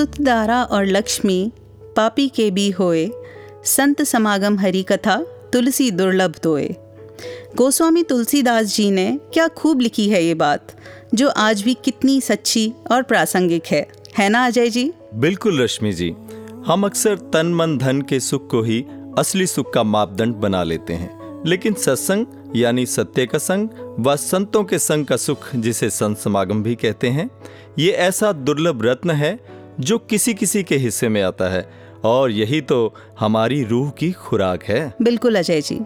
तुलसीदारा और लक्ष्मी पापी के भी होए संत समागम हरि कथा तुलसी दुर्लभ तोए गोस्वामी तुलसीदास जी ने क्या खूब लिखी है ये बात जो आज भी कितनी सच्ची और प्रासंगिक है है ना अजय जी बिल्कुल रश्मि जी हम अक्सर तन मन धन के सुख को ही असली सुख का मापदंड बना लेते हैं लेकिन सत्संग यानी सत्य का संग व संतों के संग का सुख जिसे संत समागम भी कहते हैं ये ऐसा दुर्लभ रत्न है जो किसी किसी के हिस्से में आता है और यही तो हमारी रूह की खुराक है। बिल्कुल अजय जी।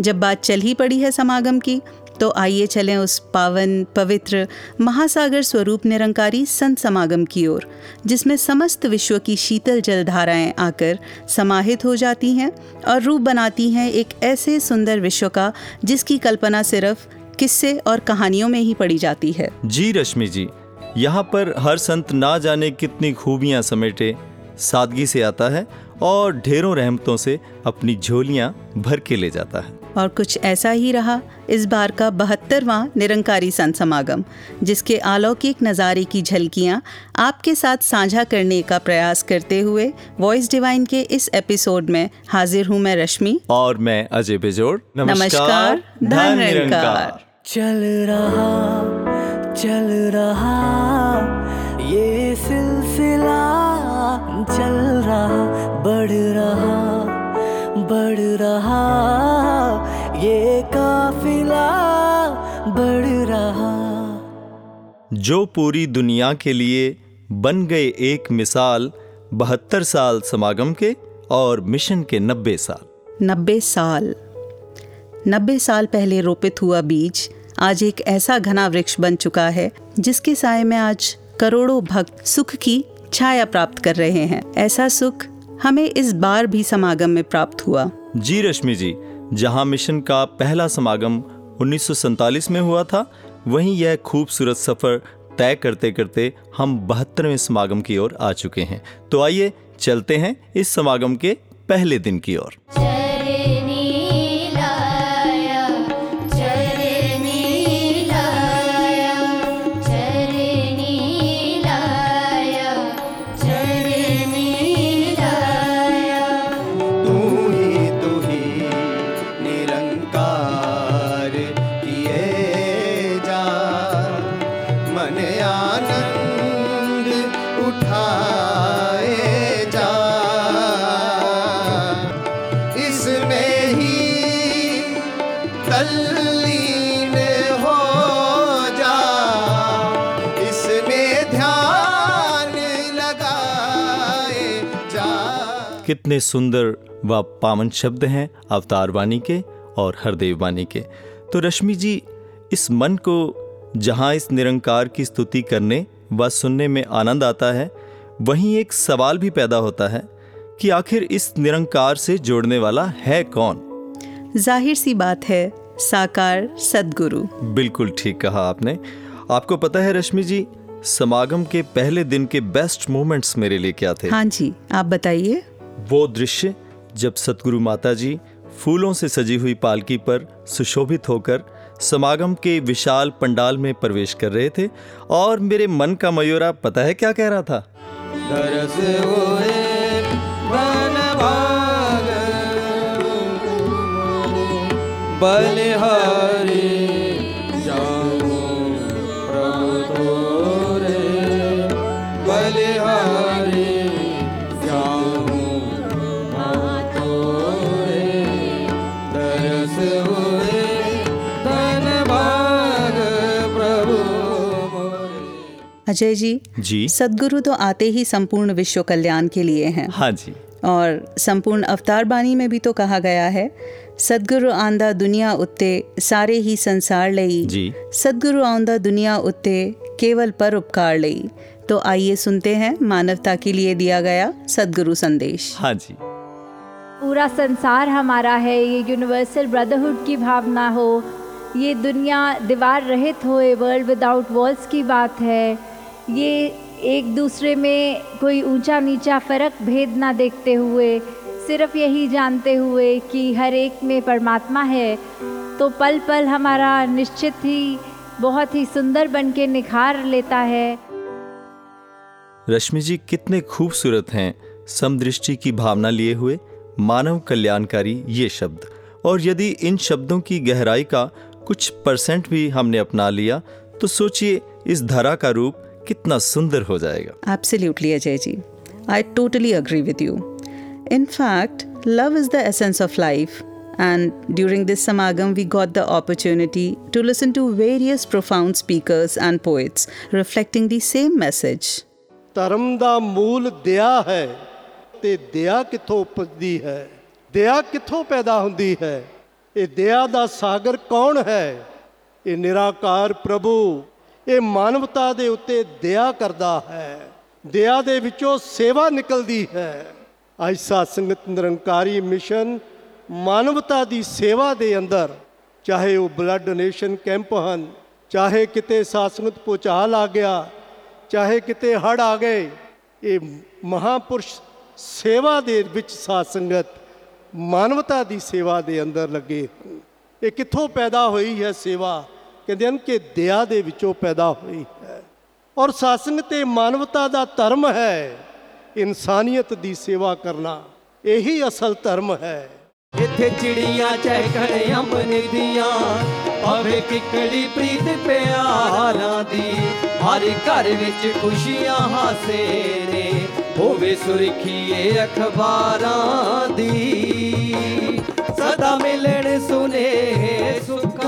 जब बात चल ही पड़ी है समागम की तो आइए चलें उस पावन पवित्र महासागर स्वरूप निरंकारी संत समागम की ओर जिसमें समस्त विश्व की शीतल जल जलधाराएँ आकर समाहित हो जाती हैं और रूप बनाती हैं एक ऐसे सुंदर विश्व का जिसकी कल्पना सिर्फ़ किस्से और कहानियों में ही पड़ी जाती है। जी रश्मि जी। यहाँ पर हर संत ना जाने कितनी खूबियाँ समेटे। सादगी से आता है और ढेरों रहमतों से अपनी झोलियाँ भर के ले जाता है। और कुछ ऐसा ही रहा इस बार का बहत्तरवां निरंकारी संत समागम जिसके अलौकिक नज़ारे की झलकियाँ आपके साथ साझा करने का प्रयास करते हुए वॉइस डिवाइन के इस एपिसोड में हाजिर हूँ मैं रश्मि। और मैं अजय बेजोड़। नमस्कार धन निरंकार। चल रहा चल रहा ये सिलसिला चल रहा बढ़ रहा बढ़ रहा ये काफिला बढ़ रहा। जो पूरी दुनिया के लिए बन गए एक मिसाल बहत्तर साल समागम के और मिशन के नब्बे साल। नब्बे साल। नब्बे साल पहले रोपित हुआ बीज आज एक ऐसा घना वृक्ष बन चुका है जिसके साय में आज करोड़ों भक्त सुख की छाया प्राप्त कर रहे हैं। ऐसा सुख हमें इस बार भी समागम में प्राप्त हुआ। जी रश्मि जी जहाँ मिशन का पहला समागम उन्नीस में हुआ था वहीं यह खूबसूरत सफ़र तय करते करते हम बहत्तरवें समागम की ओर आ चुके हैं। तो आइए चलते हैं इस समागम के पहले दिन की ओर। कितने सुंदर व पावन शब्द हैं अवतार वाणी के और हरदेव वाणी के। तो रश्मि जी इस मन को जहाँ इस निरंकार की स्तुति करने व सुनने में आनंद आता है वहीं एक सवाल भी पैदा होता है कि आखिर इस निरंकार से जोड़ने वाला है कौन? ज़ाहिर सी बात है साकार सदगुरु। बिल्कुल ठीक कहा आपने। आपको पता है रश्मि जी समागम के पहले दिन के बेस्ट मोमेंट्स मेरे लिए क्या थे? हाँ जी आप बताइए। वो दृश्य जब सतगुरु माता जी फूलों से सजी हुई पालकी पर सुशोभित होकर समागम के विशाल पंडाल में प्रवेश कर रहे थे और मेरे मन का मयूरा पता है क्या कह रहा था? बलिहारी अजय जी जी। सदगुरु तो आते ही संपूर्ण विश्व कल्याण के लिए हैं। हाँ जी। और संपूर्ण अवतार बानी में भी तो कहा गया है सदगुरु आंदा दुनिया उत्ते सारे ही संसार लई। जी। सदगुरु आंदा दुनिया उत्ते केवल पर उपकार लई। तो आइए सुनते हैं मानवता के लिए दिया गया सदगुरु संदेश। हाँ जी। पूरा संसार हमारा है ये यूनिवर्सल ब्रदरहुड की भावना हो। ये दुनिया दीवार रहित होए वर्ल्ड विदाउट वॉल्स की बात है। ये एक दूसरे में कोई ऊँचा नीचा फ़र्क भेद ना देखते हुए, सिर्फ़ यही जानते हुए कि हर एक में परमात्मा है तो पल पल हमारा निश्चित ही बहुत ही सुंदर बन के निखार लेता है। रश्मि जी, कितने खूबसूरत हैं। समदृष्टि की भावना लिए हुए मानव कल्याणकारी ये शब्द। और यदि इन शब्दों की गहराई का कुछ परसेंट भी हमने अपना लिया तो सोचिए इस धरा का रूप कितना सुंदर हो जाएगा Absolutely, Ajay ji. I totally agree with you. In fact, love is the essence of life. And during this Samagam, we got the opportunity to listen to various profound speakers and poets reflecting the same message. ਧਰਮ ਦਾ ਮੂਲ ਦਇਆ ਹੈ ਤੇ ਦਇਆ ਕਿੱਥੋਂ ਉਪਜਦੀ ਹੈ ਦਇਆ ਕਿੱਥੋਂ ਪੈਦਾ ਹੁੰਦੀ ਹੈ ਇਹ ਦਇਆ ਦਾ ਸਾਗਰ ਕੌਣ ਹੈ ਇਹ ਨਿਰਾਕਾਰ ਪ੍ਰਭੂ ਇਹ ਮਾਨਵਤਾ ਦੇ ਉੱਤੇ ਦਇਆ ਕਰਦਾ ਹੈ। ਦਇਆ ਦੇ ਵਿੱਚੋਂ ਸੇਵਾ ਨਿਕਲਦੀ ਹੈ। ਅੱਜ ਸਾਧ ਸੰਗਤ ਨਿਰੰਕਾਰੀ ਮਿਸ਼ਨ ਮਾਨਵਤਾ ਦੀ ਸੇਵਾ ਦੇ ਅੰਦਰ, ਚਾਹੇ ਉਹ ਬਲੱਡ ਡੋਨੇਸ਼ਨ ਕੈਂਪ ਹਨ, ਚਾਹੇ ਕਿਤੇ ਸਾਧ ਸੰਗਤ ਭੁਚਾਲ ਆ ਗਿਆ, ਚਾਹੇ ਕਿਤੇ ਹੜ ਆ ਗਏ, ਇਹ ਮਹਾਪੁਰਸ਼ ਸੇਵਾ ਦੇ ਵਿੱਚ ਸਾਧ ਸੰਗਤ ਮਾਨਵਤਾ ਦੀ ਸੇਵਾ ਦੇ ਅੰਦਰ ਲੱਗੇ ਹਨ। ਇਹ ਕਿੱਥੋਂ ਪੈਦਾ ਹੋਈ ਹੈ ਸੇਵਾ? ਕਹਿੰਦੇ ਹਨ ਕਿ ਦਇਆ ਦੇ ਵਿੱਚੋਂ ਪੈਦਾ ਹੋਈ ਹੈ। ਔਰ ਸਾਧ ਸੰਗਤ ਇਹ ਮਾਨਵਤਾ ਦਾ ਧਰਮ ਹੈ ਇਨਸਾਨੀਅਤ ਦੀ ਸੇਵਾ ਕਰਨਾ, ਇਹੀ ਅਸਲ ਧਰਮ ਹੈ। ਇੱਥੇ ਚਿੜੀਆਂ ਚਹਿਕਣ ਅਮਨ ਦੀਆਂ ਭਾਵੇਂ ਕਿਕੜੀ ਪ੍ਰੀਤ ਪਿਆਰਾਂ ਦੀ। ਹਰ ਘਰ ਵਿੱਚ ਖੁਸ਼ੀਆਂ ਹਾਸੇ ਨੇ, ਹੋਵੇ ਸੁਰਖੀਏ ਅਖਬਾਰਾਂ ਦੀ। ਸਦਾ ਮਿਲਣ ਸੁਨੇ ਸੁੱਖਾਂ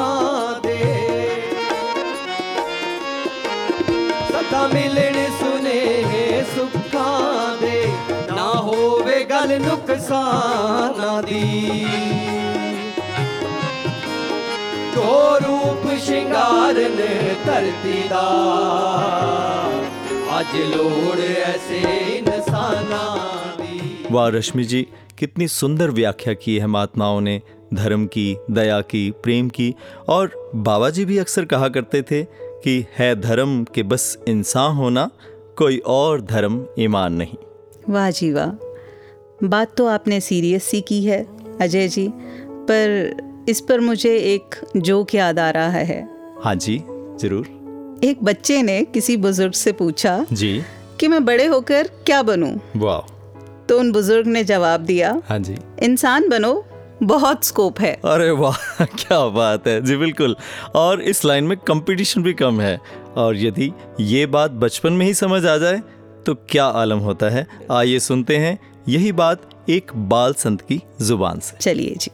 सुने दे ना होवे गल दी रूप शिंगारन धरती लोड़ ऐसे इंसाना वाह रश्मि जी कितनी सुंदर व्याख्या की है महात्माओं ने धर्म की दया की प्रेम की और बाबा जी भी अक्सर कहा करते थे कि है धर्म के बस इंसान होना कोई और धर्म ईमान नहीं। वाह जी वाह। बात तो आपने सीरियस सी की है अजय जी पर इस पर मुझे एक जोक याद आ रहा है। हाँ जी ज़रूर। एक बच्चे ने किसी बुज़ुर्ग से पूछा जी। कि मैं बड़े होकर क्या बनूं? वाह। तो उन बुज़ुर्ग ने जवाब दिया हाँ जी। इंसान बनो बहुत स्कोप है। अरे वाह क्या बात है। जी बिल्कुल। और इस लाइन में कंपटीशन भी कम है। और यदि ये बात बचपन में ही समझ आ जाए तो क्या आलम होता है? आइए सुनते हैं यही बात एक बाल संत की ज़ुबान से। चलिए जी।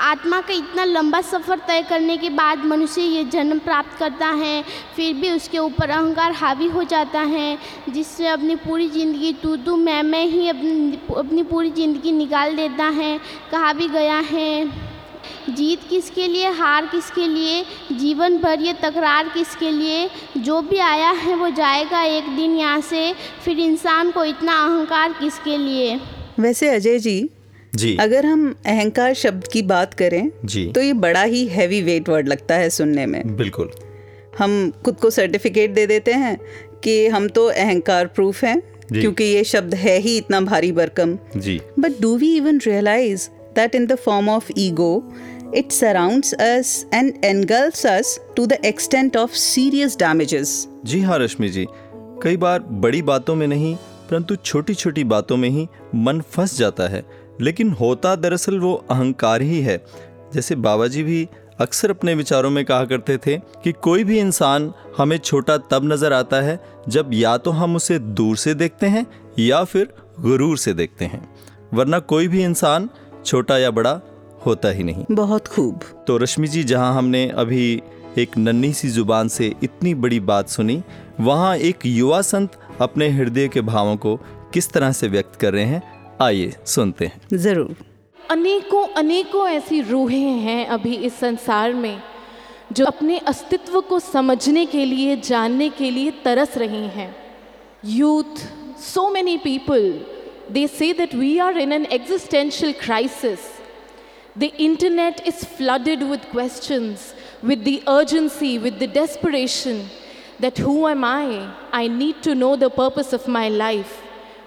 आत्मा का इतना लंबा सफ़र तय करने के बाद मनुष्य ये जन्म प्राप्त करता है, फिर भी उसके ऊपर अहंकार हावी हो जाता है, जिससे अपनी पूरी ज़िंदगी तू तू मैं मैं ही अपनी अपनी पूरी ज़िंदगी निकाल देता है, कहा भी गया है। जीत किसके लिए, हार किसके लिए, जीवन भर ये तकरार किसके लिए, जो भी आया है वो जाएगा एक दिन यहाँ से, फिर इंसान को इतना अहंकार किसके लिए? वैसे अजय जी जी। अगर हम अहंकार शब्द की बात करें जी। तो ये बड़ा ही हैवी वेट वर्ड लगता है सुनने में। बिल्कुल। हम खुद को सर्टिफिकेट दे देते हैं कि हम तो अहंकार प्रूफ हैं। क्योंकि ये शब्द है ही इतना भारी भरकम। जी। But do we even realize that in the form of ego, it surrounds us and engulfs us to the extent of serious damages? जी हाँ रश्मि जी। कई बार बड़ी बातों में नहीं परंतु छोटी छोटी बातों में ही मन फंस जाता है। लेकिन होता दरअसल वो अहंकार ही है। जैसे बाबा जी भी अक्सर अपने विचारों में कहा करते थे कि कोई भी इंसान हमें छोटा तब नज़र आता है जब या तो हम उसे दूर से देखते हैं या फिर गुरूर से देखते हैं। वरना कोई भी इंसान छोटा या बड़ा होता ही नहीं। बहुत खूब। तो रश्मि जी जहाँ हमने अभी एक नन्ही सी ज़ुबान से इतनी बड़ी बात सुनी वहाँ एक युवा संत अपने हृदय के भावों को किस तरह से व्यक्त कर रहे हैं आइए सुनते हैं। ज़रूर। अनेकों अनेकों ऐसी रूहें हैं अभी इस संसार में जो अपने अस्तित्व को समझने के लिए जानने के लिए तरस रही हैं। Youth so many people they say that we are in an existential crisis the internet is flooded with question with the urgency with the desperation that who am I I need to know the purpose of my life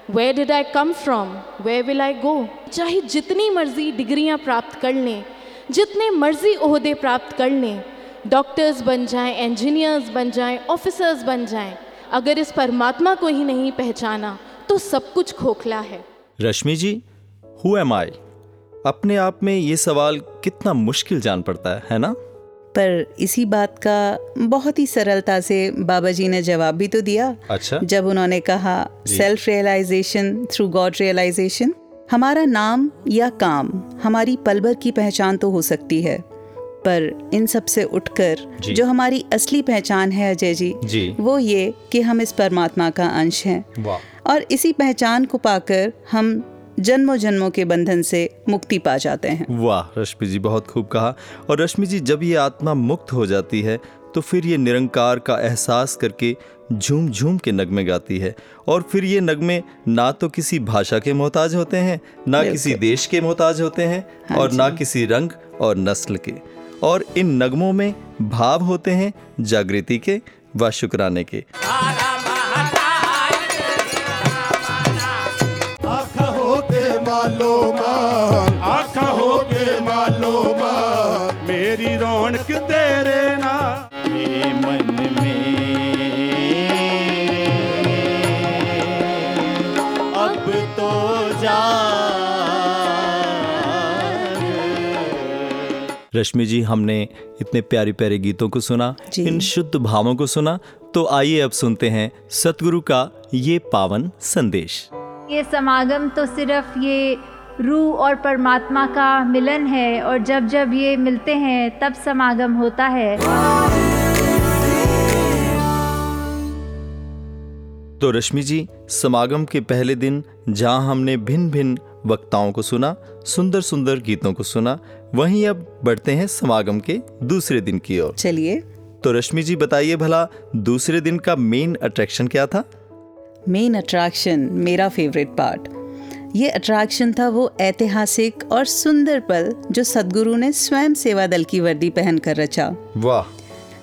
Where did I come from Where will I go चाहे जितनी मर्ज़ी डिग्रियाँ प्राप्त कर लें, जितने मर्ज़ी ओहदे प्राप्त कर लें डॉक्टर्स बन जाएँ इंजीनियर्स बन जाएँ ऑफिसर्स बन जाएँ, अगर इस परमात्मा को ही नहीं पहचाना तो सब कुछ खोखला है। रश्मि जी हु एम आई अपने आप में ये सवाल कितना मुश्किल जान पड़ता है है ना? पर इसी बात का बहुत ही सरलता से बाबा जी ने जवाब भी तो दिया। अच्छा। जब उन्होंने कहा self realisation through God realisation हमारा नाम या काम हमारी पल भर की पहचान तो हो सकती है पर इन सबसे उठकर जो। हमारी असली पहचान है अजय जी जी। वो ये कि हम इस परमात्मा का अंश हैं। और इसी पहचान को पाकर हम जन्मों जन्मों के बंधन से मुक्ति पा जाते हैं। वाह रश्मि जी बहुत खूब कहा। और रश्मि जी जब ये आत्मा मुक्त हो जाती है तो फिर ये निरंकार का एहसास करके झूम झूम के नगमे गाती है। और फिर ये नगमे ना तो किसी भाषा के मोहताज होते हैं ना किसी देश के मोहताज होते हैं हाँ और ना किसी रंग और नस्ल के। और इन नगमों में भाव होते हैं जागृति के व शुक्राने के। रश्मि जी हमने इतने प्यारे प्यारे गीतों को सुना इन शुद्ध भावों को सुना तो आइए अब सुनते हैं सतगुरु का ये पावन संदेश। ये समागम तो सिर्फ़ ये रूह और परमात्मा का मिलन है और जब जब ये मिलते हैं तब समागम होता है। तो रश्मि जी समागम के पहले दिन जहाँ हमने भिन्न भिन्न वक्ताओं को सुना सुंदर सुंदर गीतों को सुना वहीं अब बढ़ते हैं समागम के दूसरे दिन की ओर। चलिए। तो रश्मि जी बताइए भला दूसरे दिन का मेन अट्रैक्शन क्या था? मेन अट्रैक्शन मेरा फेवरेट पार्ट ये अट्रैक्शन था वो ऐतिहासिक और सुंदर पल जो सदगुरु ने स्वयं सेवा दल की वर्दी पहनकर रचा। वाह।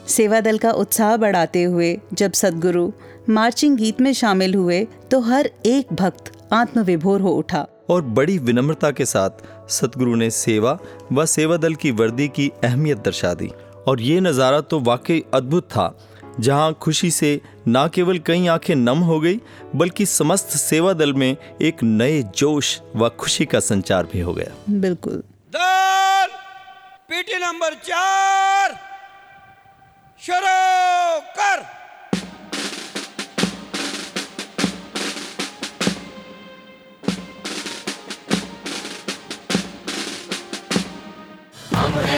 सेवा दल का उत्साह बढ़ाते हुए जब सदगुरु मार्चिंग गीत में शामिल हुए तो हर एक भक्त आत्मविभोर हो उठा। और बड़ी विनम्रता के साथ सतगुरु ने सेवा व सेवा दल की वर्दी की अहमियत दर्शा दी। और ये नज़ारा तो वाकई अद्भुत था जहाँ खुशी से ना केवल कई आँखें नम हो गई बल्कि समस्त सेवा दल में एक नए जोश व खुशी का संचार भी हो गया। बिल्कुल। दल पीटी नंबर चार शुरू कर।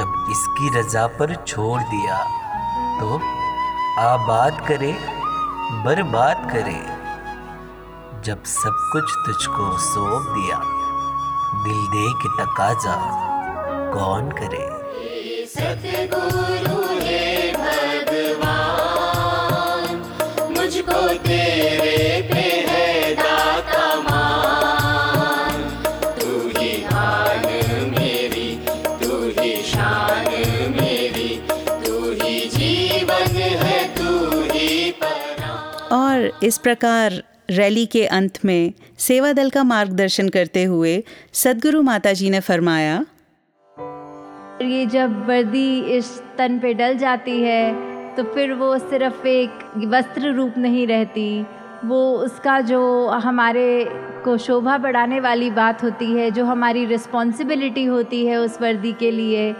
जब इसकी रजा पर छोड़ दिया तो आबाद करे, बर्बाद करे। जब सब कुछ तुझको सौंप दिया, दिल दे के तकाजा कौन करे? और इस प्रकार रैली के अंत में सेवा दल का मार्गदर्शन करते हुए सदगुरु माता जी ने फरमाया, ये जब वर्दी इस तन पे डल जाती है तो फिर वो सिर्फ़ एक वस्त्र रूप नहीं रहती। वो उसका जो हमारे को शोभा बढ़ाने वाली बात होती है, जो हमारी रिस्पॉन्सिबिलिटी होती है उस वर्दी के लिए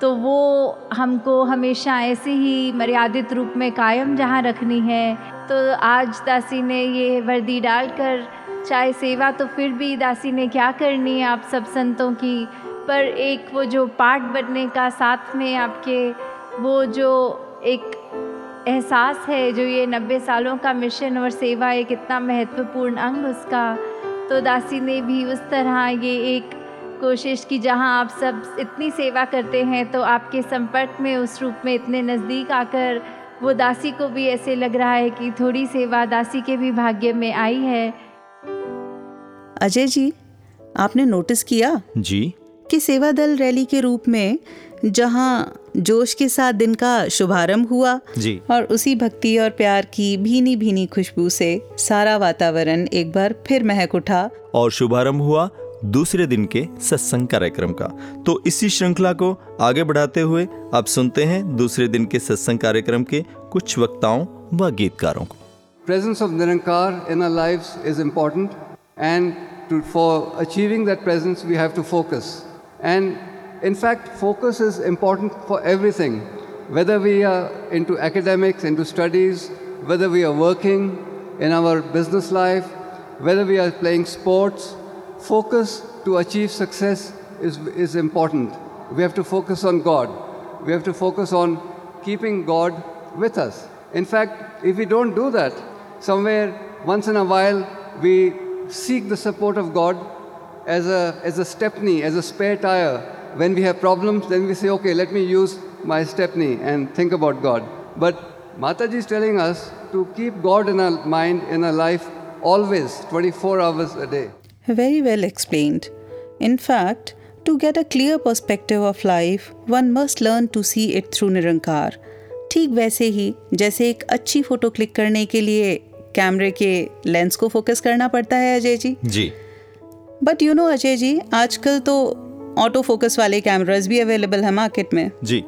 तो वो हमको हमेशा ऐसे ही मर्यादित रूप में कायम जहाँ रखनी है। तो आज दासी ने ये वर्दी डालकर चाहे सेवा तो फिर भी दासी ने क्या करनी है आप सब संतों की? पर एक वो जो पार्ट बनने का साथ में आपके वो जो एक एहसास है, जो ये नब्बे सालों का मिशन और सेवा एक इतना महत्वपूर्ण अंग उसका तो दासी ने भी उस तरह ये एक कोशिश की जहाँ आप सब इतनी सेवा करते हैं तो आपके संपर्क में उस रूप में इतने नज़दीक आकर वो दासी को भी ऐसे लग रहा है कि थोड़ी सेवा दासी के भी भाग्य में आई है। अजय जी आपने नोटिस किया? जी। कि सेवा दल रैली के रूप में जहाँ जोश के साथ दिन का शुभारंभ हुआ जी। और उसी भक्ति और प्यार की भीनी भीनी खुशबू से सारा वातावरण एक बार फिर महक उठा। और शुभारंभ हुआ दूसरे दिन के सत्संग कार्यक्रम का। तो इसी श्रृंखला को आगे बढ़ाते हुए आप सुनते हैं दूसरे दिन के सत्संग कार्यक्रम के कुछ वक्ताओं व गीतकारों को। Presence of Nirankar in our life is important and for achieving that presence we have to focus and in fact focus is important for everything whether we are into academics into studies whether we are working in our business life whether we are playing sports Focus to achieve success is, is important. We have to focus on God. We have to focus on keeping God with us. In fact, if we don't do that, somewhere once in a while we seek the support of God as a, as a stepney, as a spare tire. When we have problems, then we say, okay, let me use my stepney and think about God. But Mataji is telling us to keep God in our mind, in our life, always, 24 hours a day. Very well explained. In fact, to get a clear perspective of life, one must learn to see it through Nirankar. ठीक वैसे ही जैसे एक अच्छी photo click करने के लिए कैमरे के लेंस को फोकस करना पड़ता है Ajay ji ji but you know Ajay ji आजकल तो ऑटो फोकस वाले कैमरास भी अवेलेबल है मार्केट में जी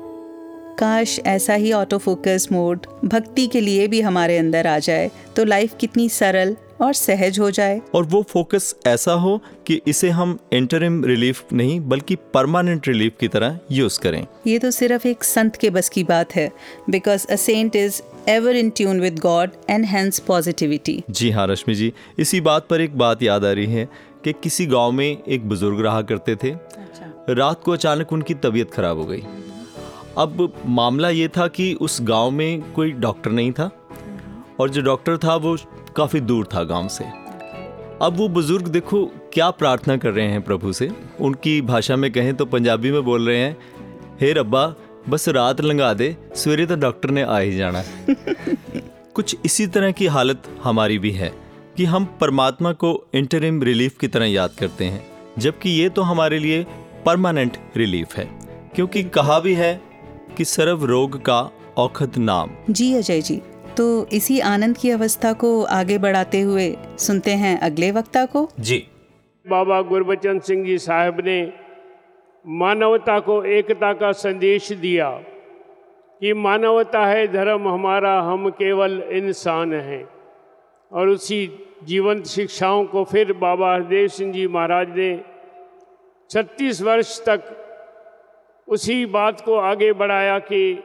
काश ऐसा ही ऑटो फोकस मोड भक्ति के लिए भी हमारे अंदर आ जाए तो लाइफ कितनी सरल और सहज हो जाए। और वो फोकस ऐसा हो कि इसे हम इंटरिम रिलीफ नहीं बल्कि परमानेंट रिलीफ की तरह यूज़ करें। ये तो सिर्फ़ एक संत के बस की बात है because a saint is ever in tune with God and hence positivity जी हाँ रश्मि जी इसी बात पर एक बात याद आ रही है कि किसी गाँव में एक बुज़ुर्ग रहा करते थे। अच्छा। रात को अचानक उनकी तबीयत खराब हो गई। अब मामला ये था कि उस गाँव में कोई डॉक्टर नहीं था और जो डॉक्टर था वो काफ़ी दूर था गाँव से। अब वो बुज़ुर्ग देखो क्या प्रार्थना कर रहे हैं प्रभु से। उनकी भाषा में कहें तो पंजाबी में बोल रहे हैं, हे रब्बा, बस रात लंगा दे, सवेरे तो डॉक्टर ने आ ही जाना। कुछ इसी तरह की हालत हमारी भी है कि हम परमात्मा को इंटरिम रिलीफ की तरह याद करते हैं, जबकि ये तो हमारे लिए परमानेंट रिलीफ है, क्योंकि कहा भी है कि सर्व रोग का औखद नाम। जी अजय जी तो इसी आनंद की अवस्था को आगे बढ़ाते हुए सुनते हैं अगले वक्ता को। जी। बाबा गुरबचन सिंह जी साहब ने मानवता को एकता का संदेश दिया कि मानवता है धर्म हमारा हम केवल इंसान हैं। और उसी जीवंत शिक्षाओं को फिर बाबा हरदेव सिंह जी महाराज ने छत्तीस वर्ष तक उसी बात को आगे बढ़ाया कि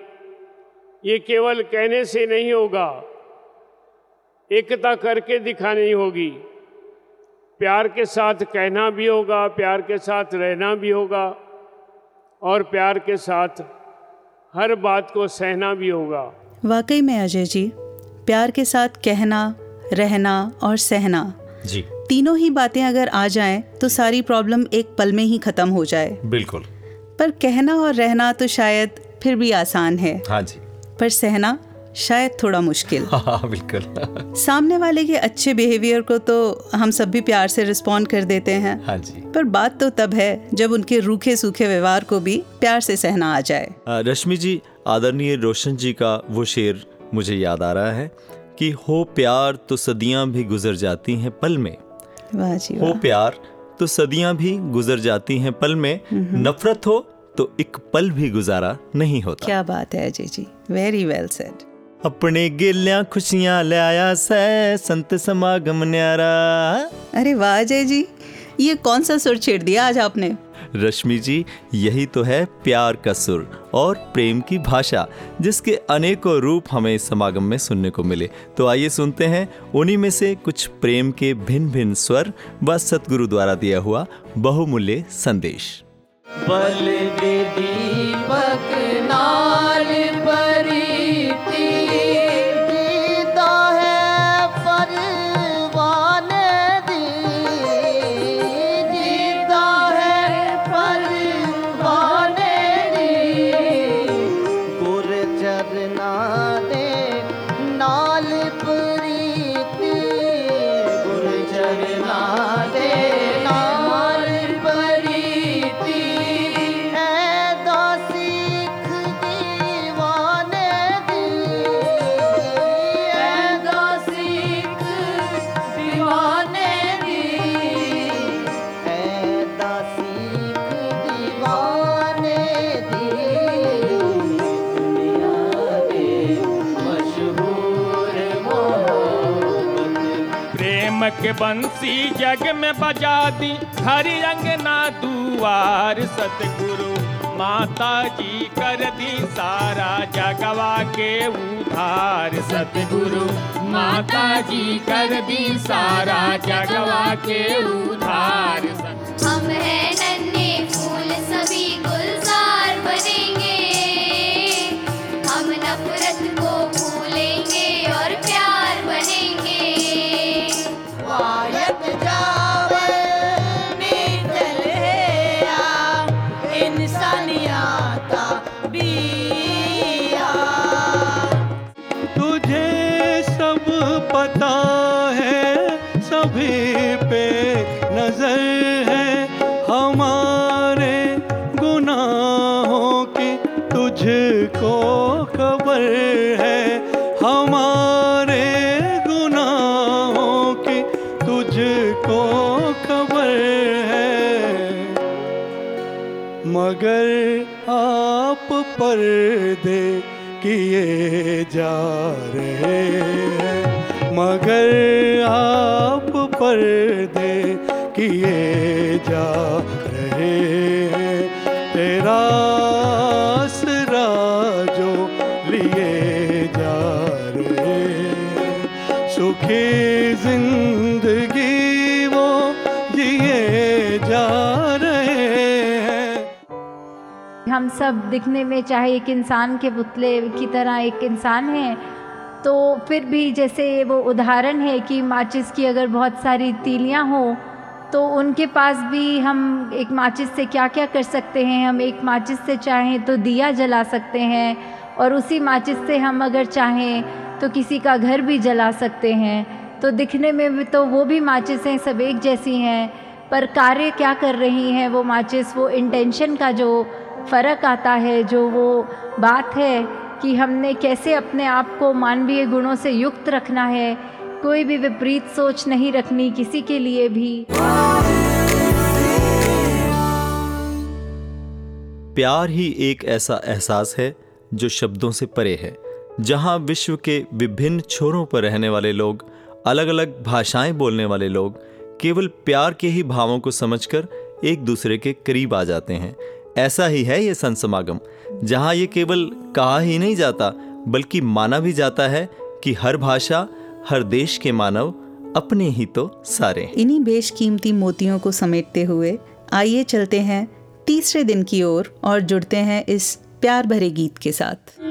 ये केवल कहने से नहीं होगा एकता करके दिखानी होगी। प्यार के साथ कहना भी होगा प्यार के साथ रहना भी होगा और प्यार के साथ हर बात को सहना भी होगा। वाकई में अजय जी प्यार के साथ कहना रहना और सहना जी। तीनों ही बातें अगर आ जाएँ तो सारी प्रॉब्लम एक पल में ही खत्म हो जाए। बिल्कुल। पर कहना और रहना तो शायद फिर भी आसान है। हाँ जी। पर सहना शायद थोड़ा मुश्किल। हाँ बिल्कुल। सामने वाले के अच्छे बिहेवियर को तो हम सब भी प्यार से रिस्पॉन्ड कर देते हैं। हाँ जी। पर बात तो तब है जब उनके रूखे सूखे व्यवहार को भी प्यार से सहना आ जाए। रश्मि जी आदरणीय रोशन जी का वो शेर मुझे याद आ रहा है कि हो प्यार तो सदियाँ भी गुजर जाती हैं पल में। वाह जी हो प्यार तो सदियाँ भी गुजर जाती हैं पल में। नफरत हो तो एक पल भी गुजारा नहीं होता। क्या बात है Ajay ji. Very well said अपने गेलियाँ खुशियाँ ले आया सै संत समागम न्यारा। अरे वाह अजय जी। ये कौन सा सुर छेड़ दिया आज आपने? रश्मि जी यही तो है प्यार का सुर और प्रेम की भाषा जिसके अनेकों रूप हमें इस समागम में सुनने को मिले। तो आइए सुनते हैं उन्हीं में से कुछ प्रेम के भिन्न भिन्न स्वर व सतगुरु द्वारा दिया हुआ बहुमूल्य संदेश। बल दे दीपक नाल बंसी जग में बजा दी हरि अंगना दुआर सतगुरु। माता जी कर दी सारा जगवा के उधार सतगुरु। माता जी कर दी सारा जगवा के उधार। हमारे की खबर है। मगर आप पर्दे किए जा रहे हैं। मगर आप पर्दे किए जा रहे तेरा सब दिखने में, चाहे एक इंसान के पुतले की तरह एक इंसान है तो फिर भी जैसे वो उदाहरण है कि माचिस की अगर बहुत सारी तीलियाँ हो तो उनके पास भी हम एक माचिस से क्या क्या कर सकते हैं? हम एक माचिस से चाहें तो दिया जला सकते हैं, और उसी माचिस से हम अगर चाहें तो किसी का घर भी जला सकते हैं। तो दिखने में भी तो वो भी माचिसें सब एक जैसी हैं, पर कार्य क्या कर रही हैं वो माचिस? वो इंटेंशन का जो फ़र्क आता है, जो वो बात है कि हमने कैसे अपने आप को मानवीय गुणों से युक्त रखना है। कोई भी विपरीत सोच नहीं रखनी किसी के लिए भी। प्यार ही एक ऐसा एहसास है, जो शब्दों से परे है, जहाँ विश्व के विभिन्न छोरों पर रहने वाले लोग अलग अलग भाषाएँ बोलने वाले लोग, केवल प्यार के ही भावों को समझकर एक दूसरे के करीब आ जाते हैं। ऐसा ही है ये संत समागम जहाँ ये केवल कहा ही नहीं जाता बल्कि माना भी जाता है कि हर भाषा हर देश के मानव अपने ही तो सारे इन्हीं बेशकीमती मोतियों को समेटते हुए आइए चलते हैं तीसरे दिन की ओर और, और जुड़ते हैं इस प्यार भरे गीत के साथ।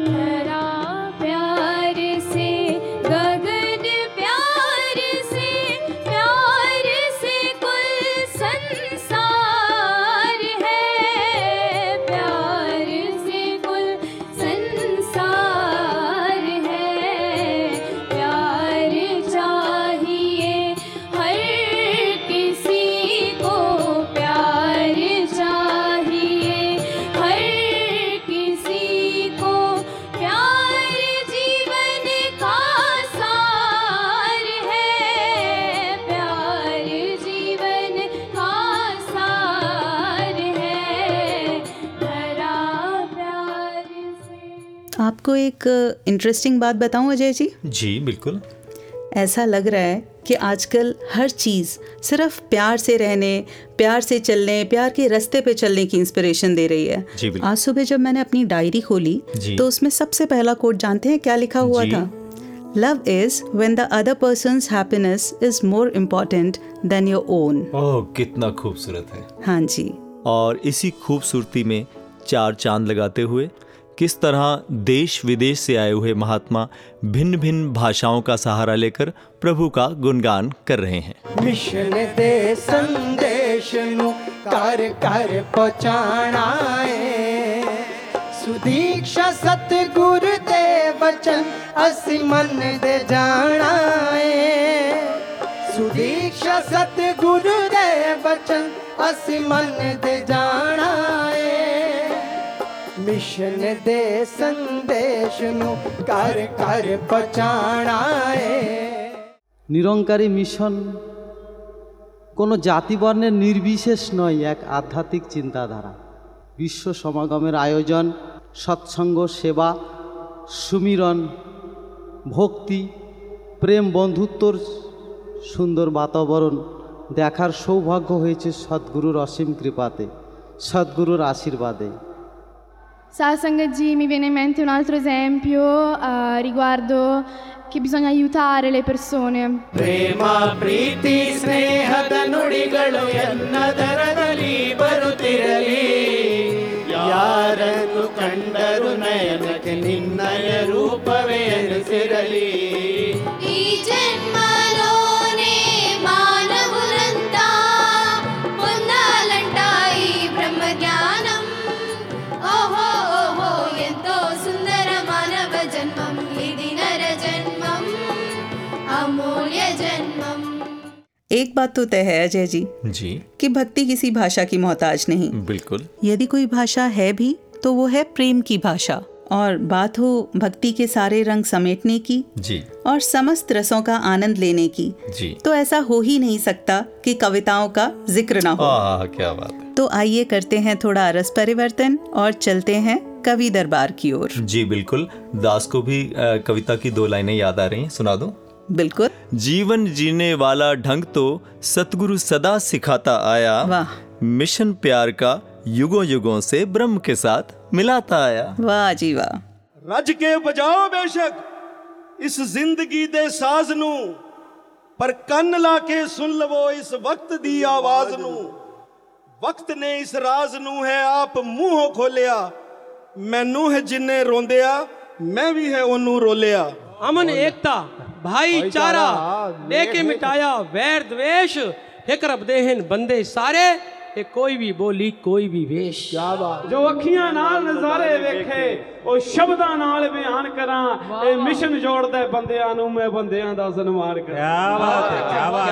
आपको एक इंटरेस्टिंग बात बताऊँ अजय जी? जी बिल्कुल। ऐसा लग रहा है कि आजकल हर चीज़ सिर्फ़ प्यार से रहने प्यार से चलने प्यार के रास्ते पे चलने की इंस्पिरेशन दे रही है। जी बिल्कुल। आज सुबह जब मैंने अपनी डायरी खोली तो उसमें सबसे पहला कोट जानते हैं क्या लिखा हुआ था? Love is when the other person's happiness is more important than your own oh कितना खूबसूरत है। हाँ जी। और इसी खूबसूरती में चार चाँद लगाते हुए किस तरह देश विदेश से आए हुए महात्मा भिन्न भिन्न भाषाओं का सहारा लेकर प्रभु का गुणगान कर रहे हैं। मिशन दे संदेश कर कर पहुंचाणाए सुदीक्षा सतगुरु दे वचन असी मन दे जाणाए सुदीक्षा सतगुरु दे वचन असि मन दे जाणाए ਮਿਸ਼ਨ ਦੇ ਸੰਦੇਸ਼ ਨੂੰ ਕਰ ਕਰ ਪਹੁੰਚਾਣਾ ਏ নিরঙ্কারী মিশন কোনো জাতিবর্ণের নির্বিশেষ নয় এক আধ্যাত্মিক চিন্তাধারা বিশ্ব সমাগমের আয়োজন সৎসঙ্গ সেবা সুমিরন ভক্তি প্রেম বন্ধুত্বর সুন্দর বাতাবরণ দেখার সৌভাগ্য হয়েছে সদ্গুরুর অসীম কৃপাতে সদ্গুরুর আশীর্বাদে Ciao Sangaji, mi viene in mente un altro esempio eh, riguardo che bisogna aiutare le persone. ಪ್ರೇಮ ಪ್ರೀತಿ ಸ್ನೇಹದ ನುಡಿಗಳು ಎನ್ನದರದಲ್ಲಿ ಬರುತ್ತಿರಲಿ ಯಾರನ್ನು ಕಂಡರು ನಯನಕ್ಕೆ ನಿನ್ನಯ ರೂಪವೇ ಅನಿಸಿರಲಿ एक बात तो तय है अजय जी। जी। कि भक्ति किसी भाषा की मोहताज नहीं। बिल्कुल। यदि कोई भाषा है भी तो वो है प्रेम की भाषा। और बात हो भक्ति के सारे रंग समेटने की जी। और समस्त रसों का आनंद लेने की जी। तो ऐसा हो ही नहीं सकता कि कविताओं का ज़िक्र ना हो। आह क्या बात है। तो आइए करते हैं थोड़ा रस परिवर्तन और चलते हैं कवि दरबार की ओर। जी बिल्कुल। दास को भी अ, कविता की दो लाइनें याद आ रही हैं सुना दो? बिल्कुल जीवन जीने वाला ढंग तो सतगुरु सदा सिखाता आया वाह मिशन प्यार का युगों युगों से ब्रह्म के साथ मिलाता आया वाह जी वाह ਰੱਜ ਕੇ ਵਜਾਓ ਬੇਸ਼ੱਕ ਇਸ ਜ਼ਿੰਦਗੀ ਦੇ ਸਾਜ਼ ਨੂੰ ਪਰ ਕੰਨ ਲਾ ਕੇ ਸੁਣ ਲਵੋ ਇਸ ਵਕਤ ਦੀ ਆਵਾਜ਼ ਨੂੰ ਵਕਤ ਨੇ ਇਸ ਰਾਜ਼ ਨੂੰ ਹੈ ਆਪ ਮੂੰਹੋਂ ਖੋਲਿਆ ਮੈਨੂੰ ਹੈ ਜਿੰਨੇ ਰੋਂਦਿਆ ਮੈਂ ਵੀ ਹੈ ਉਹਨੂੰ ਰੋਲਿਆ अमन एकता भाईचारा लेके मिटाया वैर द्वेष हे रब दे हैं बंदे सारे। ਇਹ ਕੋਈ ਵੀ ਬੋਲੀ ਕੋਈ ਵੀ ਵੇਸ਼ ਕੀ ਬਾਤ ਜੋ ਅੱਖੀਆਂ ਨਾਲ ਨਜ਼ਾਰੇ ਵੇਖੇ ਉਹ ਸ਼ਬਦਾਂ ਨਾਲ ਬਿਆਨ ਕਰਾਂ ਇਹ ਮਿਸ਼ਨ ਜੋੜਦਾ ਹੈ ਬੰਦਿਆਂ ਨੂੰ ਮੈਂ ਬੰਦਿਆਂ ਦਾ ਸਨਮਾਨ ਕਰਾਂ ਕੀ ਬਾਤ ਹੈ ਕੀ ਬਾਤ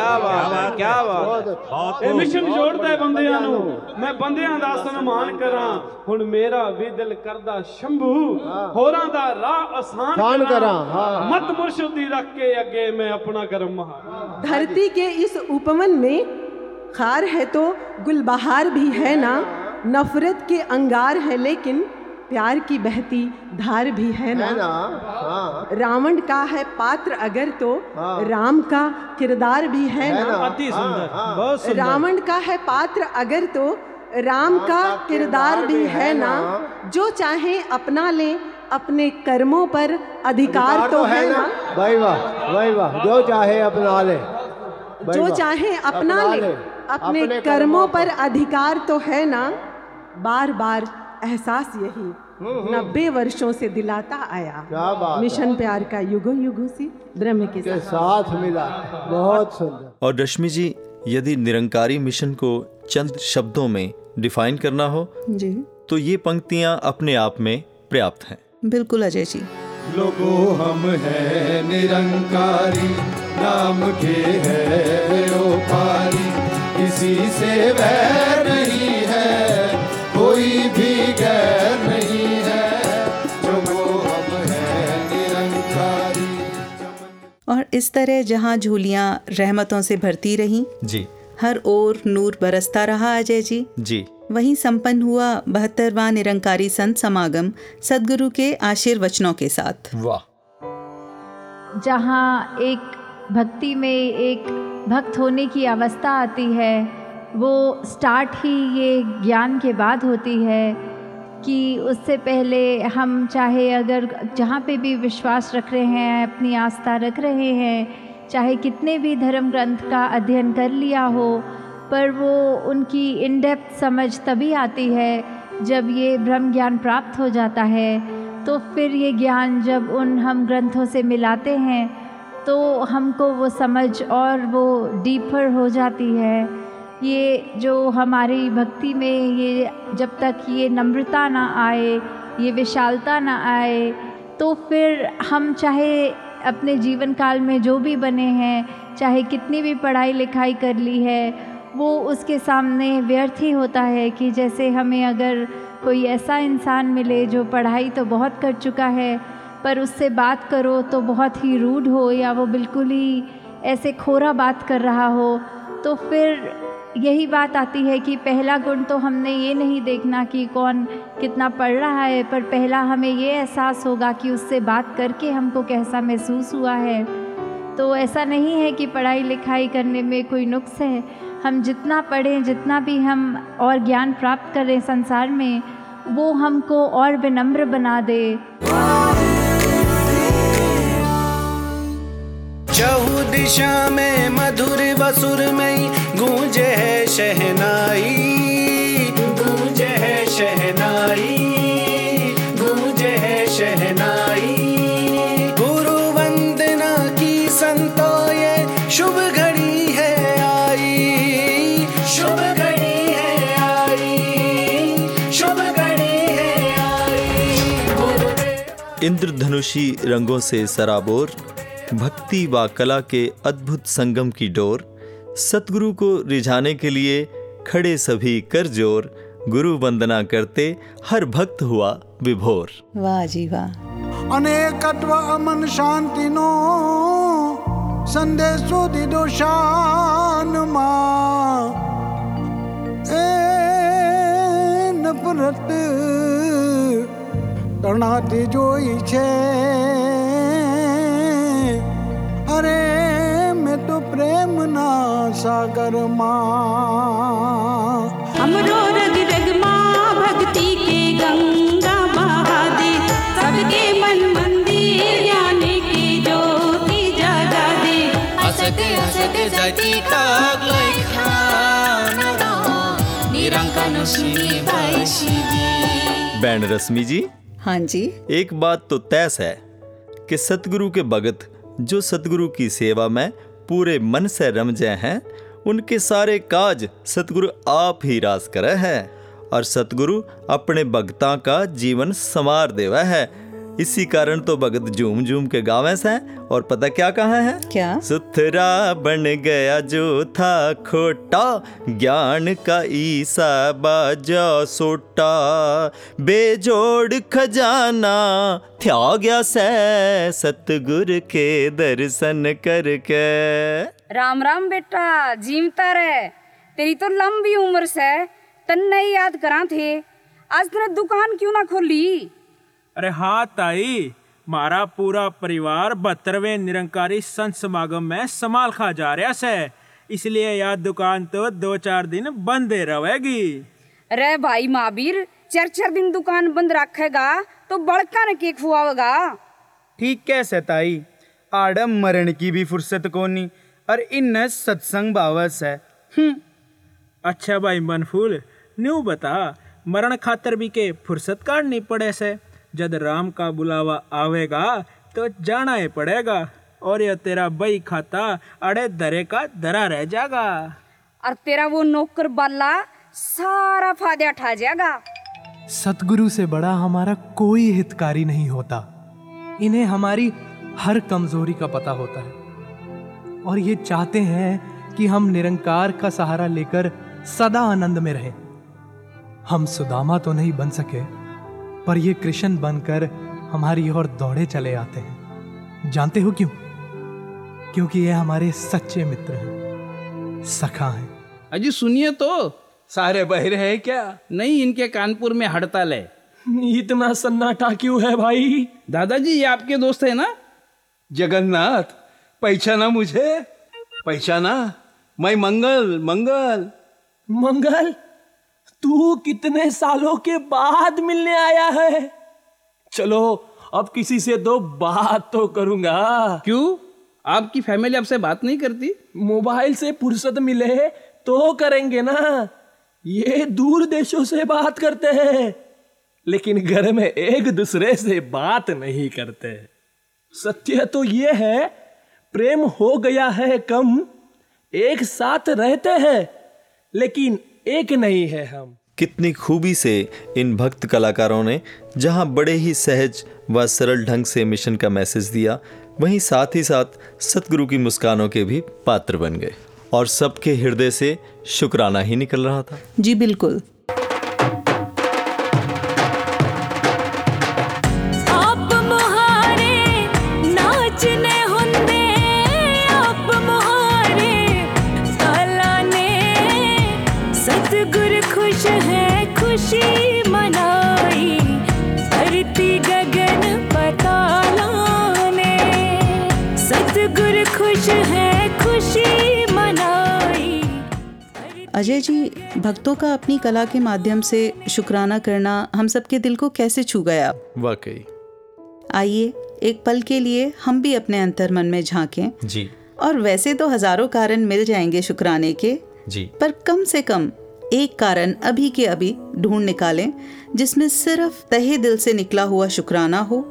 ਹੈ ਕੀ ਬਾਤ ਹੈ ਬਹੁਤ ਇਹ ਮਿਸ਼ਨ ਜੋੜਦਾ ਹੈ ਬੰਦਿਆਂ ਨੂੰ ਮੈਂ ਬੰਦਿਆਂ ਦਾ ਸਨਮਾਨ ਕਰਾਂ ਹੁਣ ਮੇਰਾ ਵੀ ਦਿਲ ਕਰਦਾ ਸ਼ੰਭੂ ਹੋਰਾਂ ਦਾ ਰਾਹ ਆਸਾਨ ਆਸਾਨ ਕਰਾਂ, ਹਾਂ। ਮਤ ਮੁਰਸ਼ਦ ਦੀ ਰੱਖ ਕੇ ਅੱਗੇ ਮੈਂ ਆਪਣਾ ਕਰਮ ਮਹਾਨ धरती के इस उपवन में खार है तो गुलबहार भी है ना? नफरत के अंगार है लेकिन प्यार की बहती धार भी है ना, ना? हाँ। रावण का है पात्र अगर तो हाँ। राम का किरदार भी है, ना, अति सुंदर बहुत सुंदर। रावण का है पात्र अगर तो राम का किरदार भी है ना? जो चाहे अपना ले अपने कर्मों पर अधिकार तो है ना? भाई वाह भाई वाह। जो चाहे अपना ले। जो चाहे अपना ले। अपने कर्मों पर अधिकार तो है ना? बार बार एहसास यही। नब्बे वर्षों से दिलाता आया। क्या बात है। मिशन प्यार का युगों युगों से ब्रह्म के के साथ। साथ मिला। बहुत सुंदर। और रश्मि जी यदि निरंकारी मिशन को चंद शब्दों में डिफाइन करना हो जी। तो ये पंक्तियाँ अपने आप में पर्याप्त हैं। बिल्कुल अजय जी। लोगो हम है निरंकारी नाम के है ओ पारी किसी से वैर नहीं है कोई भी गैर नहीं है। जो वो हम है निरंकारी। और इस तरह जहाँ झूलियाँ रहमतों से भरती रहीं जी। हर ओर नूर बरसता रहा अजय जी। जी। वहीं संपन्न हुआ बहत्तरवा निरंकारी संत समागम सदगुरु के आशीर्वचनों के साथ। वाह। जहाँ एक भक्ति में एक भक्त होने की अवस्था आती है, वो स्टार्ट ही ये ज्ञान के बाद होती है कि उससे पहले हम चाहे अगर जहाँ पे भी विश्वास रख रहे हैं, अपनी आस्था रख रहे हैं, चाहे कितने भी धर्म ग्रंथ का अध्ययन कर लिया हो, पर वो उनकी इन डेप्थ समझ तभी आती है जब ये ब्रह्म ज्ञान प्राप्त हो जाता है। तो फिर ये ज्ञान जब उन हम ग्रंथों से मिलाते हैं तो हमको वो समझ और वो डीपर हो जाती है। ये जो हमारी भक्ति में ये जब तक ये नम्रता ना आए, ये विशालता ना आए तो फिर हम चाहे अपने जीवन काल में जो भी बने हैं, चाहे कितनी भी पढ़ाई लिखाई कर ली है, वो उसके सामने व्यर्थ ही होता है कि जैसे हमें अगर कोई ऐसा इंसान मिले जो पढ़ाई तो बहुत कर चुका है पर उससे बात करो तो बहुत ही रूड हो या वो बिल्कुल ही ऐसे खोरा बात कर रहा हो। तो फिर यही बात आती है कि पहला गुण तो हमने ये नहीं देखना कि कौन कितना पढ़ रहा है, पर पहला हमें ये एहसास होगा कि उससे बात करके हमको कैसा महसूस हुआ है। तो ऐसा नहीं है कि पढ़ाई लिखाई करने में कोई नुक्स है। हम जितना पढ़ें, जितना भी हम और ज्ञान प्राप्त करें संसार में, वो हमको और विनम्र बना दे। चहु दिशा में मधुर वसुर में गूंजे है शहनाई। गूंजे है शहनाई, गूंजे है शहनाई। गुरु वंदना की संतो ये शुभ घड़ी है आई। शुभ घड़ी है आई, शुभ घड़ी है आई। इंद्रधनुषी रंगों से सराबोर भक्ति व कला के अद्भुत संगम की डोर सतगुरु को रिझाने के लिए खड़े सभी कर ज़ोर गुरु वंदना करते हर भक्त हुआ विभोर। वाह जी वाह। अनेक अमन शांति नो संदेश दिदो शान एन पुरत जोई छे। अरे मैं तो प्रेम ना सागर माँ। रग रग माँ भक्ति के गंगा बहा सबके मन मंदिर ज्योति जगा दे। जाती बैंड रश्मि जी हाँ जी। एक बात तो तय है कि सतगुरु के भगत जो सतगुरु की सेवा में पूरे मन से रम जाए हैं, उनके सारे काज सतगुरु आप ही रास करे हैं। और सतगुरु अपने भक्ता का जीवन संवार देवा है। इसी कारण तो भगत झूम झूम के गावे से और पता क्या कहा है? क्या? सुथरा बन गया जो था खोटा ज्ञान का ईसा बाजा सोटा। बेजोड़ खजाना थ्या गया से सतगुर के दर्शन करके। राम राम बेटा जीवता रहे। तेरी तो लंबी उम्र से तन्ने याद करा थे। आज तेरा दुकान क्यों ना खोली? अरे हाँ ताई मारा पूरा परिवार बहत्तरवें निरंकारी संत समागम में समाल खा जा रहा से। इसलिए यह दुकान तो दो चार दिन बंद रहेगी। अरे भाई महावीर चार चार दिन दुकान बंद रखेगा तो बड़का ने केक खुआवेगा ठीक कैसे ताई आडम मरण की भी फुर्सत कोनी और इन सत्संग बावस है। अच्छा भाई मनफूल न्यू बता मरण खातर भी के फुर्सत काटनी पड़े से? जब राम का बुलावा आवेगा तो जाना ही पड़ेगा और यह तेरा बई खाता अड़े दरे का दरा रह जाएगा। और तेरा वो नौकर बाला सारा फ़ायदा उठा जाएगा। सतगुरु से बड़ा हमारा कोई हितकारी नहीं होता। इन्हें हमारी हर कमज़ोरी का पता होता है। और ये चाहते हैं कि हम निरंकार का सहारा लेकर सदा आनंद में रहें। हम सुदामा तो नहीं बन सके। पर ये कृष्ण बनकर हमारी ओर दौड़े चले आते हैं। जानते हो क्यों? क्योंकि ये हमारे सच्चे मित्र हैं सखा हैं। अजी सुनिए तो। सारे बहरे हैं क्या? नहीं इनके कानपुर में हड़ताल है। इतना सन्नाटा क्यों है भाई? दादाजी ये आपके दोस्त है ना? जगन्नाथ पहचाना मुझे? पहचाना? मैं मंगल मंगल। मंगल? तू कितने सालों के बाद मिलने आया है? चलो अब किसी से दो बात तो करूँगा। क्यों? आपकी फैमिली आपसे बात नहीं करती? मोबाइल से फुर्सत मिले तो करेंगे ना। ये दूर देशों से बात करते हैं लेकिन घर में एक दूसरे से बात नहीं करते। सत्य तो ये है प्रेम हो गया है कम एक साथ रहते हैं लेकिन एक नहीं है हम। कितनी खूबी से इन भक्त कलाकारों ने जहाँ बड़े ही सहज व सरल ढंग से मिशन का मैसेज दिया वहीं साथ ही साथ सतगुरु की मुस्कानों के भी पात्र बन गए। और सबके हृदय से शुक्राना ही निकल रहा था। जी बिल्कुल। अजय जी भक्तों का अपनी कला के माध्यम से शुक्राना करना हम सबके दिल को कैसे छू गया? वाकई। आइए एक पल के लिए हम भी अपने अंतर मन में झांकें। जी। और वैसे तो हज़ारों कारण मिल जाएँगे शुक्राने के जी। पर कम से कम एक कारण अभी के अभी ढूंढ निकालें जिसमें सिर्फ़ तहे दिल से निकला हुआ शुक्राना हो।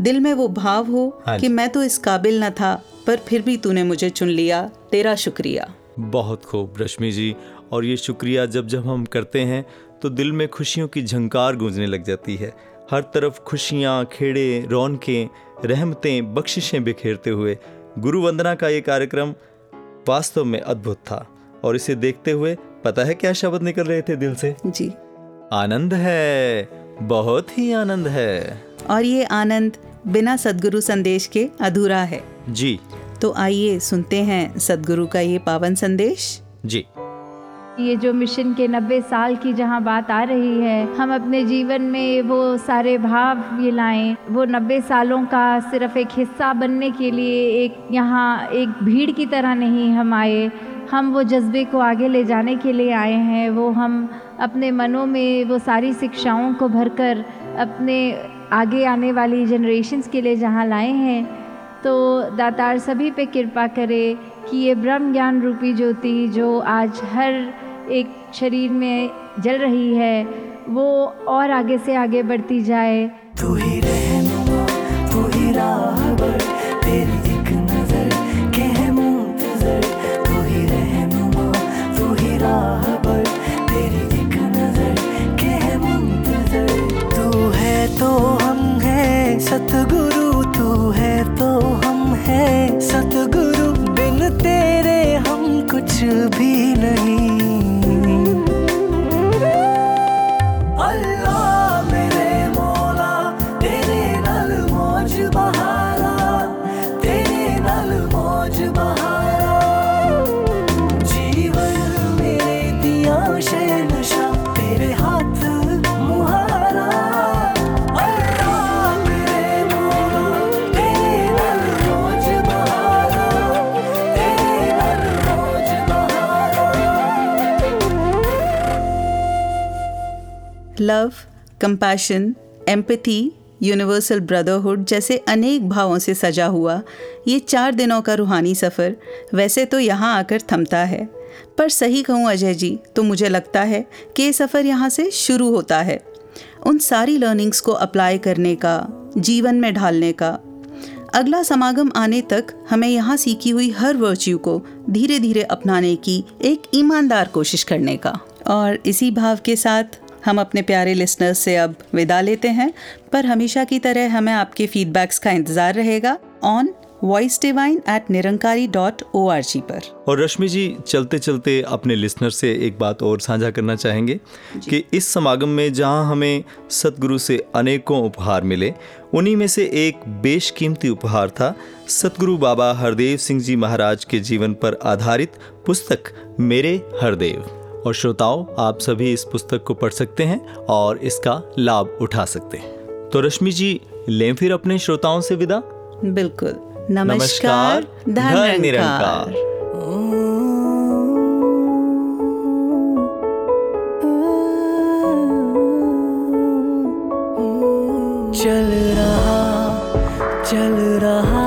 दिल में वो भाव हो हाँ कि मैं तो इस काबिल न था पर फिर भी तूने मुझे चुन लिया तेरा शुक्रिया। बहुत खूब रश्मि जी। और ये शुक्रिया जब जब हम करते हैं तो दिल में खुशियों की झंकार गूंजने लग जाती है। हर तरफ़ खुशियाँ खेड़े रौनकें रहमतें बख्शिशें बिखेरते हुए। गुरु वंदना का ये कार्यक्रम वास्तव में अद्भुत था। और इसे देखते हुए पता है क्या शब्द निकल रहे थे दिल से? जी। आनंद है। बहुत ही आनंद है। और ये आनंद बिना सदगुरु संदेश के अधूरा है। जी। तो आइए सुनते हैं सदगुरु का ये पावन संदेश। जी। ये जो मिशन के 90 साल की जहाँ बात आ रही है हम अपने जीवन में वो सारे भाव ये लाएँ। वो 90 सालों का सिर्फ़ एक हिस्सा बनने के लिए एक यहाँ एक भीड़ की तरह नहीं हम आए। हम वो जज्बे को आगे ले जाने के लिए आए हैं। वो हम अपने मनों में वो सारी शिक्षाओं को भरकर अपने आगे आने वाली जनरेशन्स के लिए जहाँ लाए हैं। तो दातार सभी पे कृपा करे कि ये ब्रह्म ज्ञान रूपी ज्योति जो आज हर एक शरीर में जल रही है, वो और आगे से आगे बढ़ती जाए। तू ही तू ही तेरी एक नज़र मुंतजर। तू ही रहनुमा तू ही तेरी एक नज़र मुंतजर। तू है तो हम है, सतगुरु तू है है सतगुरु बिन तेरे हम कुछ भी नहीं। Love compassion empathy universal brotherhood जैसे अनेक भावों से सजा हुआ, ये चार दिनों का रूहानी सफ़र वैसे तो यहाँ आकर थमता है। पर सही कहूँ अजय जी तो मुझे लगता है कि ये सफ़र यहाँ से शुरू होता है। उन सारी लर्निंग्स को अप्लाई करने का, जीवन में ढालने का। अगला समागम आने तक हमें यहाँ सीखी हुई हर वर्च्यू को धीरे धीरे अपनाने की एक ईमानदार कोशिश करने का। और इसी भाव के साथ हम अपने प्यारे लिसनर्स से अब विदा लेते हैं पर हमेशा की तरह हमें आपके फीडबैक्स का इंतज़ार रहेगा on voice divine at Nirankari dot O R G पर। और रश्मि जी चलते चलते अपने लिसनर से एक बात और साझा करना चाहेंगे कि इस समागम में जहाँ हमें सतगुरु से अनेकों उपहार मिले उन्हीं में से एक बेशकीमती उपहार था सतगुरु बाबा हरदेव सिंह जी महाराज के जीवन पर आधारित पुस्तक मेरे हरदेव। और श्रोताओं आप सभी इस पुस्तक को पढ़ सकते हैं और इसका लाभ उठा सकते हैं। तो रश्मि जी लें फिर अपने श्रोताओं से विदा। बिल्कुल। नमस्कार धन निरंकार चल रहा चल रहा